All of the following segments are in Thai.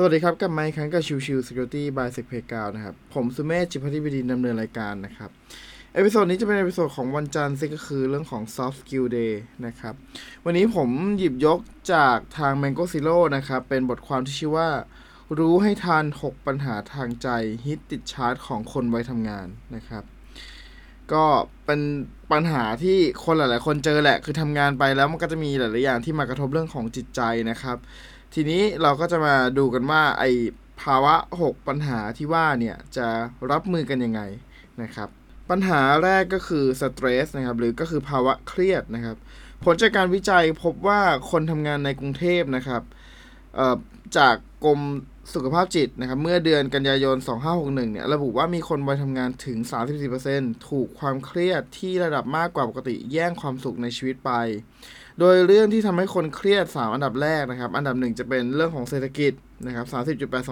สวัสดีครับกลับมาอีกครั้งกับชิวชิว Security by s e c p a y g o u นะครับ ผมสุเมธจิตภักดีบดินทร์ ดำเนินรายการนะครับ episode นี้จะเป็น episode ของวันจันทร์ซึ่งก็คือเรื่องของ Soft Skill Day นะครับ วันนี้ผมหยิบยกจากทาง Mango Zero นะครับ เป็นบทความที่ชื่อว่า รู้ให้ทัน 6 ปัญหาทางใจฮิตติดชาร์ตของคนวัยทำงานนะครับ ก็เป็นปัญหาที่คนหลาย ๆ คนเจอแหละ คือทำงานไปแล้วมันก็จะมีหลาย ๆ อย่างที่มากระทบเรื่องของจิตใจนะครับ ทีนี้เราก็จะมาดูกันว่าไอภาวะ 6 ปัญหาที่ว่าเนี่ยจะรับมือกันยังไงนะครับปัญหาแรกก็คือสเตรสนะครับหรือก็คือภาวะเครียดนะครับ ผลจากการวิจัยพบว่าคนทำงานในกรุงเทพนะครับจากกรมสุขภาพจิตนะครับเมื่อเดือนกันยายน 2561 เนี่ยระบุว่ามีคนวัยทำงานถึง 34%ถูกความเครียดที่ระดับมากกว่าปกติแย่งความสุขในชีวิตไป โดยเรื่องที่ทำให้คนเครียด 3 อันดับแรกนะครับ อันดับหนึ่งจะเป็นเรื่องของเศรษฐกิจนะครับ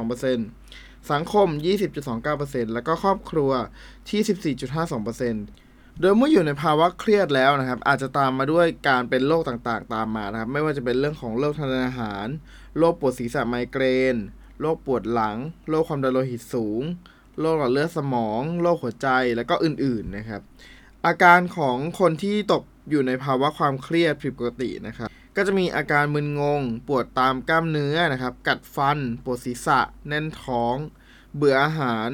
30.82%สังคม 20.29%แล้วก็ครอบครัวที่ 14.52%โดยเมื่ออยู่ในภาวะเครียดแล้วนะครับ อาจจะตามมาด้วยการเป็นโรคต่างๆ ตามมานะครับ ไม่ว่าจะเป็นเรื่องของโรคทางเดินอาหาร โรคปวดศีรษะไมเกรน โรคปวดหลัง โรคความดันโลหิตสูง โรคหลอดเลือดสมอง โรคหัวใจ แล้วก็อื่นๆนะครับ อาการของคนที่ตก อยู่ในภาวะความเครียดผิดปกตินะครับ ก็จะมีอาการมึนงง ปวดตามกล้ามเนื้อนะครับ กัดฟัน ปวดศีรษะ แน่นท้อง เบื่ออาหาร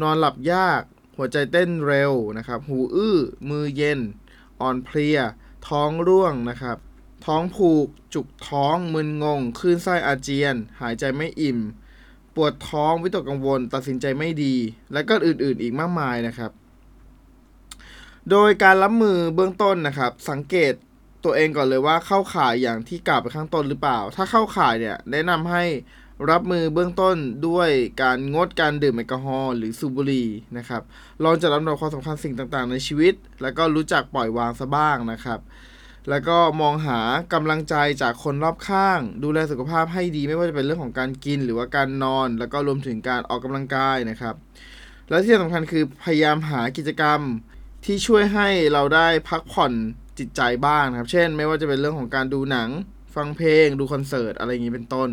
นอนหลับยาก หัวใจเต้นเร็วนะครับ หูอื้อ มือเย็น อ่อนเพลีย ท้องร่วงนะครับ ท้องผูก จุกท้อง มึนงง คลื่นไส้อาเจียน หายใจไม่อิ่ม ปวดท้อง วิตกกังวล ตัดสินใจไม่ดี และก็อื่นๆ อีกมากมายนะครับ โดยการรับมือเบื้องต้นนะครับ สังเกตตัวเองก่อนเลยว่าเข้าข่ายอย่างที่กล่าวไปข้างต้นหรือเปล่า ถ้าเข้าข่ายเนี่ยแนะนำให้รับมือเบื้องต้นด้วยการงดการดื่มแอลกอฮอล์หรือสูบบุหรี่นะครับ ลองจัดลำดับความสำคัญสิ่งต่างๆ ในชีวิต แล้วก็รู้จักปล่อยวางซะบ้างนะครับ แล้วก็มองหากำลังใจจากคนรอบข้าง ดูแลสุขภาพให้ดีไม่ว่าจะเป็นเรื่องของการกินหรือว่าการนอน แล้วก็รวมถึงการออกกำลังกายนะครับ และที่สำคัญคือพยายามหากิจกรรม ที่ช่วยให้เราได้พักผ่อนจิตใจบ้างนะครับ เช่น ไม่ว่าจะเป็นเรื่องของการดูหนัง ฟังเพลง ดูคอนเสิร์ต อะไรอย่างนี้เป็นต้น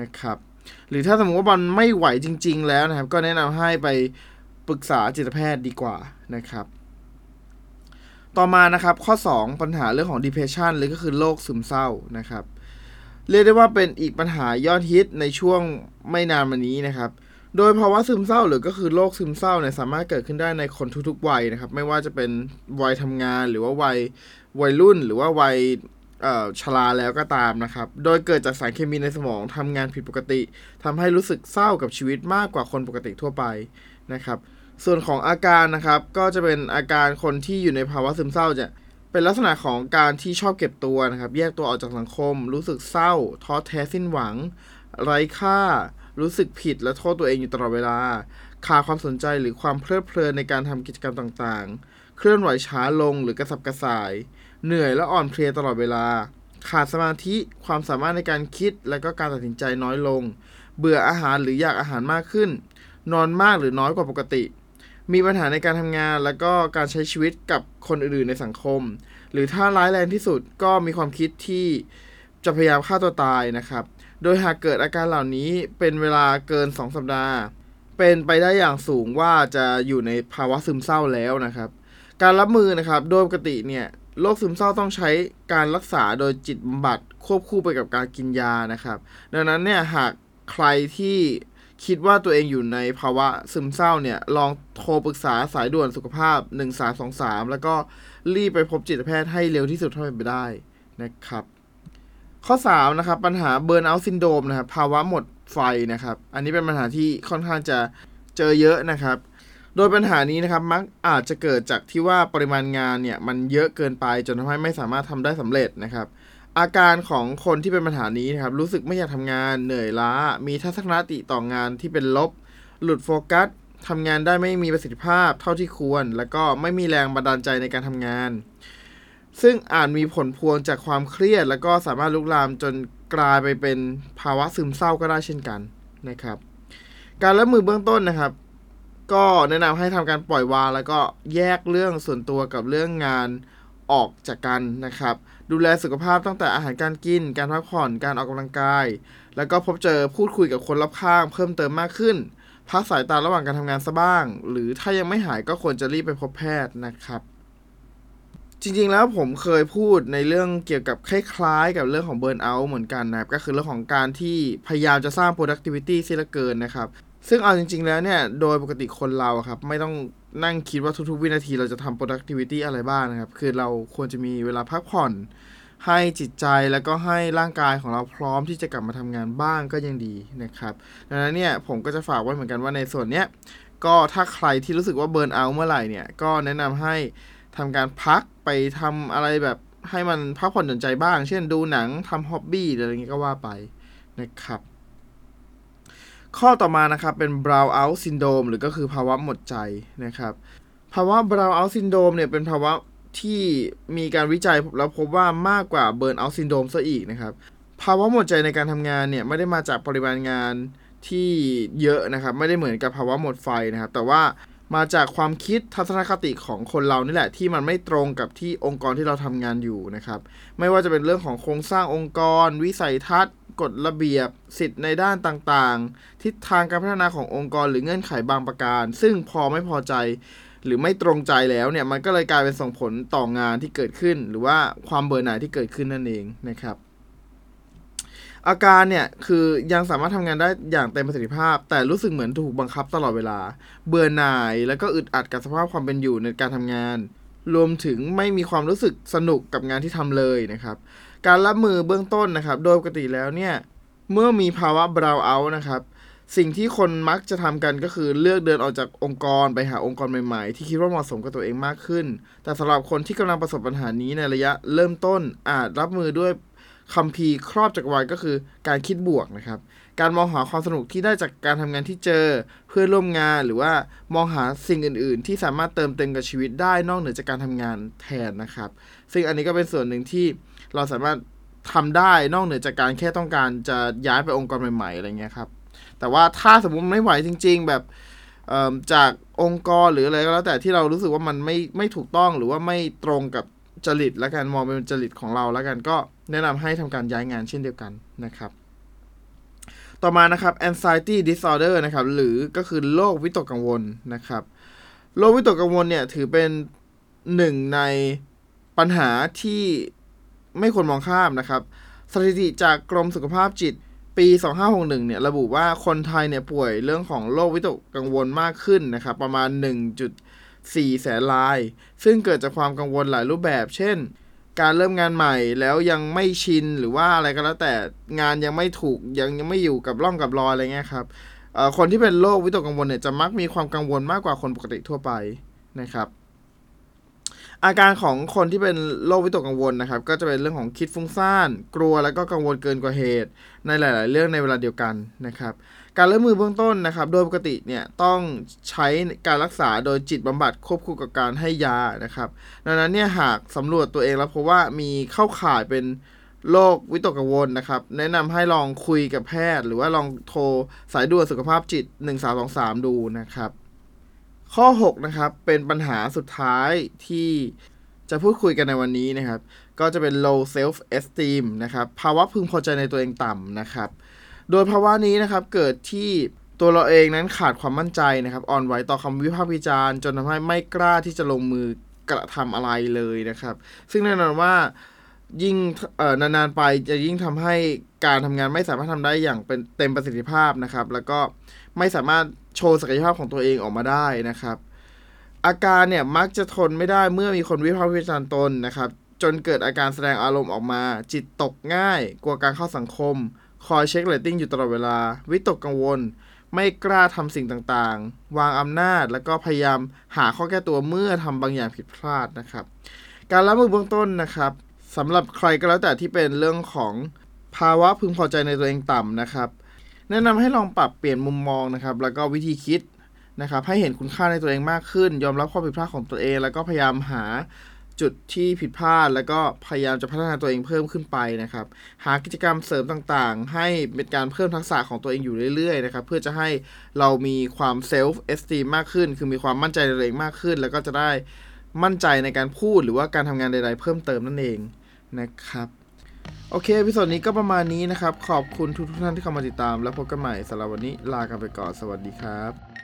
นะครับ หรือถ้าสมมติว่ามันไม่ไหวจริง ๆ แล้วนะครับ ก็แนะนำให้ไปปรึกษาจิตแพทย์ดีกว่านะครับ ต่อมานะครับ ข้อ 2 ปัญหาเรื่องของ depression หรือก็คือโรคซึมเศร้านะครับ เรียกได้ว่าเป็นอีกปัญหายอดฮิตในช่วงไม่นานมานี้นะครับ โดยภาวะซึมเศร้าหรือก็คือโรคซึมเศร้าเนี่ยสามารถเกิดขึ้นได้ในคนทุกๆวัยนะครับ ไม่ว่าจะเป็นวัยทำงานหรือว่าวัยวัยรุ่นหรือว่าวัยชราแล้วก็ตามนะครับ โดยเกิดจากสารเคมีในสมองทำงานผิดปกติทำให้รู้สึกเศร้ากับชีวิตมากกว่าคนปกติทั่วไปนะครับ ส่วนของอาการนะครับก็จะเป็นอาการคนที่อยู่ในภาวะซึมเศร้าจะเป็นลักษณะของการที่ชอบเก็บตัวนะครับ แยกตัวออกจากสังคม รู้สึกเศร้าท้อแท้สิ้นหวัง ไร้ค่า รู้สึกผิดและโทษตัวเองอยู่ตลอดเวลา ขาดความสนใจหรือความเพลิดเพลินในการทำกิจกรรมต่างๆ เคลื่อนไหวช้าลงหรือกระสับกระส่าย เหนื่อยและอ่อนเพลียตลอดเวลา ขาดสมาธิความสามารถในการคิดและก็การตัดสินใจน้อยลง เบื่ออาหารหรืออยากอาหารมากขึ้น นอนมากหรือน้อยกว่าปกติ มีปัญหาในการทำงานและก็การใช้ชีวิตกับคนอื่นๆในสังคม หรือถ้าร้ายแรงที่สุดก็มีความคิดที่จะพยายามฆ่าตัวตายนะครับ โดยหากเกิดอาการเหล่านี้เป็นเวลาเกิน 2 สัปดาห์ เป็นไปได้อย่างสูงว่าจะอยู่ในภาวะซึมเศร้าแล้วนะครับ การรับมือนะครับโดยปกติเนี่ยโรคซึมเศร้าต้องใช้การรักษาโดยจิตบำบัดควบคู่ไปกับการกินยานะครับ ดังนั้นเนี่ยหากใครที่คิดว่าตัวเองอยู่ในภาวะซึมเศร้าเนี่ยลองโทรปรึกษาสายด่วนสุขภาพ 1323 แล้วก็รีบไปพบจิตแพทย์ให้เร็วที่สุดเท่าที่ไปได้นะครับ ข้อ 3 นะครับ ปัญหาเบิร์นเอาท์ซินโดมนะครับภาวะหมดไฟนะครับ อันนี้เป็นปัญหาที่ค่อนข้างจะเจอเยอะนะครับ โดยปัญหานี้นะครับมักอาจจะเกิดจากที่ว่าปริมาณงานเนี่ยมันเยอะเกินไปจนทำให้ไม่สามารถทำได้สำเร็จนะครับ อาการของคนที่เป็นปัญหานี้นะครับรู้สึกไม่อยากทำงานเหนื่อยล้า มีทัศนคติต่องานที่เป็นลบ หลุดโฟกัสทำงานได้ไม่มีประสิทธิภาพเท่าที่ควร แล้วก็ไม่มีแรงบันดาลใจในการทำงาน ซึ่งอาจมีผลพวงจากความเครียด แล้วก็สามารถลุกลามจนกลายไปเป็นภาวะซึมเศร้าก็ได้เช่นกันนะครับ การรับมือเบื้องต้นนะครับ ก็แนะนำให้ทำการปล่อยวาง แล้วก็แยกเรื่องส่วนตัวกับเรื่องงานออกจากกันนะครับ ดูแลสุขภาพตั้งแต่อาหารการกิน การพักผ่อนการออกกำลังกาย แล้วก็พบเจอพูดคุยกับคนรอบข้าง เพิ่มเติมมากขึ้นพักสายตาระหว่างการทำงานซะบ้าง หรือถ้ายังไม่หายก็ควรจะรีบไปพบแพทย์นะครับ จริงๆแล้วผมเคยพูดในเรื่องเกี่ยวกับคล้ายๆ กับเรื่องของเบิร์นเอาท์เหมือนกันนะครับ ก็คือเรื่องของการที่พยายามจะสร้าง productivity เสียเหลือเกินนะครับ ซึ่งเอาจริง ๆแล้วเนี่ย โดยปกติคนเราครับ ไม่ต้องนั่งคิดว่าทุกๆ วินาทีเราจะทำ productivity อะไรบ้างนะครับ คือเราควรจะมีเวลาพักผ่อน ให้จิตใจแล้วก็ให้ร่างกายของเราพร้อมที่จะกลับมาทำงานบ้างก็ยังดีนะครับดังนั้นเนี่ยผมก็จะฝากไว้เหมือนกันว่าในส่วนเนี้ยก็ถ้าใครที่รู้สึกว่าเบิร์นเอาท์เมื่อไหร่เนี่ยก็แนะนำให้ ทำการพักไปทำอะไรแบบให้มันพักผ่อนหย่อนใจบ้าง เช่นดูหนังทำฮ็อบบี้อะไรอย่างงี้ก็ว่าไปนะครับ ข้อต่อมานะครับเป็น brown out syndrome หรือก็คือภาวะหมดใจนะครับ ภาวะ brown out syndrome เนี่ยเป็นภาวะที่มีการวิจัยแล้วพบว่ามากกว่า burn out syndrome ซะอีกนะครับ ภาวะหมดใจในการทำงานเนี่ยไม่ได้มาจากปริมาณงานที่เยอะนะครับ ไม่ได้เหมือนกับภาวะหมดไฟนะครับ แต่ว่า มาจากความคิดทัศนคติของคนเรานี่แหละที่มันไม่ตรงกับที่องค์กรที่เราทำงานอยู่นะครับ ไม่ว่าจะเป็นเรื่องของโครงสร้างองค์กร วิสัยทัศน์กฎระเบียบ สิทธิ์ในด้านต่างๆ ทิศทางการพัฒนาขององค์กรหรือเงื่อนไขบางประการ ซึ่งพอไม่พอใจหรือไม่ตรงใจแล้วเนี่ยมันก็เลยกลายเป็นส่งผลต่องานที่เกิดขึ้น หรือว่าความเบื่อหน่ายที่เกิดขึ้นนั่นเองนะครับ อาการเนี่ยคือยังสามารถทำงานได้อย่างเต็มประสิทธิภาพ แต่รู้สึกเหมือนถูกบังคับตลอดเวลา เบื่อหน่าย แล้วก็อึดอัดกับสภาพความเป็นอยู่ในการทำงาน รวมถึงไม่มีความรู้สึกสนุกกับงานที่ทำเลยนะครับ การรับมือเบื้องต้นนะครับ โดยปกติแล้วเนี่ยเมื่อมีภาวะ brown out นะครับสิ่งที่คนมักจะทำกันก็คือเลือกเดินออกจากองค์กรไปหาองค์กรใหม่ๆ ที่คิดว่าเหมาะสมกับตัวเองมากขึ้น แต่สำหรับคนที่กำลังประสบปัญหานี้ในระยะเริ่มต้นอาจรับมือด้วย คัมภีร์ครอบจักรวาลก็คือการคิดบวกนะครับ การมองหาความสนุกที่ได้จากการทำงานที่เจอ เพื่อนร่วมงานหรือว่ามองหาสิ่งอื่น ๆ ที่สามารถเติมเต็มกับชีวิตได้นอกเหนือจากการทำงานแทนนะครับ ซึ่งอันนี้ก็เป็นส่วนหนึ่งที่เราสามารถทำได้นอกเหนือจากการแค่ต้องการจะย้ายไปองค์กรใหม่ ๆ อะไรเงี้ยครับ แต่ว่าถ้าสมมุติไม่ไหวจริง ๆ แบบจากองค์กรหรืออะไรก็แล้วแต่ที่เรารู้สึกว่ามันไม่ไม่ถูกต้องหรือว่าไม่ตรงกับ จริตและการมองเป็นจริตของเราแล้วกันก็แนะนำให้ทำการย้ายงานเช่นเดียวกันนะครับ ต่อมานะครับ anxiety disorder นะครับหรือก็คือโรควิตกกังวลนะครับโรควิตกกังวลเนี่ยถือเป็นหนึ่งในปัญหาที่ไม่ควรมองข้ามนะครับ สถิติจากกรมสุขภาพจิตปี 2561 เนี่ย ระบุว่าคนไทยเนี่ยป่วยเรื่องของโรควิตกกังวลมากขึ้นนะครับ ประมาณ 4แสนราย ซึ่งเกิดจากความกังวลหลายรูปแบบ เช่น การเริ่มงานใหม่แล้วยังไม่ชินหรือว่าอะไรก็แล้วแต่งานยังไม่ถูกยังยังไม่อยู่กับร่องกับรอยอะไรเงี้ยครับคนที่เป็นโรควิตกกังวลเนี่ยจะมักมีความกังวลมากกว่าคนปกติทั่วไปนะครับอาการของคนที่เป็นโรควิตกกังวลนะครับ ก็จะเป็นเรื่องของคิดฟุ้งซ่าน กลัวแล้วก็กังวลเกินกว่าเหตุ ในหลาย ๆ เรื่องในเวลาเดียวกันนะครับ การเริ่มมือเบื้องต้นนะครับ โดยปกติเนี่ยต้องใช้การรักษาโดยจิตบำบัดควบคู่กับการให้ยานะครับ ดังนั้นเนี่ยหากสำรวจตัวเองแล้วพบว่ามีเข้าข่ายเป็นโรควิตกกังวลนะครับ แนะนำให้ลองคุยกับแพทย์ หรือว่าลองโทรสายด่วนสุขภาพจิต 1323 ดูนะครับ ข้อ 6 นะครับ เป็นปัญหาสุดท้ายที่จะพูดคุยกันในวันนี้นะครับ ก็จะเป็น low self esteem นะครับ ภาวะพึงพอใจในตัวเองต่ำนะครับ โดยภาวะนี้นะครับเกิดที่ตัวเราเองนั้นขาดความมั่นใจนะครับ อ่อนไหวต่อคำวิพากษ์วิจารณ์ จนทำให้ไม่กล้าที่จะลงมือกระทำอะไรเลยนะครับ ซึ่งแน่นอนว่ายิ่งนานๆไปจะยิ่งทำให้การทำงานไม่สามารถทำได้อย่างเป็นเต็มประสิทธิภาพนะครับ แล้วก็ไม่สามารถโชว์ศักยภาพของตัวเองออกมาได้นะครับ อาการเนี่ยมักจะทนไม่ได้เมื่อมีคนวิพากษ์วิจารณ์ตนนะครับ จนเกิดอาการแสดงอารมณ์ออกมา จิตตกง่าย กลัวการเข้าสังคม คอยเช็คเรตติ้งอยู่ตลอดเวลา วิตกกังวล ไม่กล้าทำสิ่งต่างๆ วางอำนาจแล้วก็พยายามหาข้อแก้ตัวเมื่อทำบางอย่างผิดพลาดนะครับ การรับมือเบื้องต้นนะครับสำหรับใครก็แล้วแต่ที่เป็นเรื่องของภาวะพึงพอใจในตัวเองต่ำนะครับ แนะนำให้ลองปรับเปลี่ยนมุมมองนะครับ แล้วก็วิธีคิดนะครับให้เห็นคุณค่าในตัวเองมากขึ้น ยอมรับข้อผิดพลาดของตัวเอง แล้วก็พยายามหา จุดที่ผิดพลาด แล้วก็พยายามจะพัฒนาตัวเองเพิ่มขึ้นไปนะครับ หากิจกรรมเสริมต่างๆ ให้เป็นการเพิ่มทักษะของตัวเองอยู่เรื่อยๆนะครับเพื่อจะให้เรามีความ self-esteem มากขึ้น คือมีความมั่นใจในตัวเองมากขึ้น แล้วก็จะได้มั่นใจในการพูดหรือว่าการทำงานใดๆ เพิ่มเติมนั่นเองนะครับโอเค episode นี้ก็ประมาณนี้นะครับ ขอบคุณทุกๆท่านที่เข้ามาติดตาม แล้วพบกันใหม่สำหรับวันนี้ลากันไปก่อน สวัสดีครับ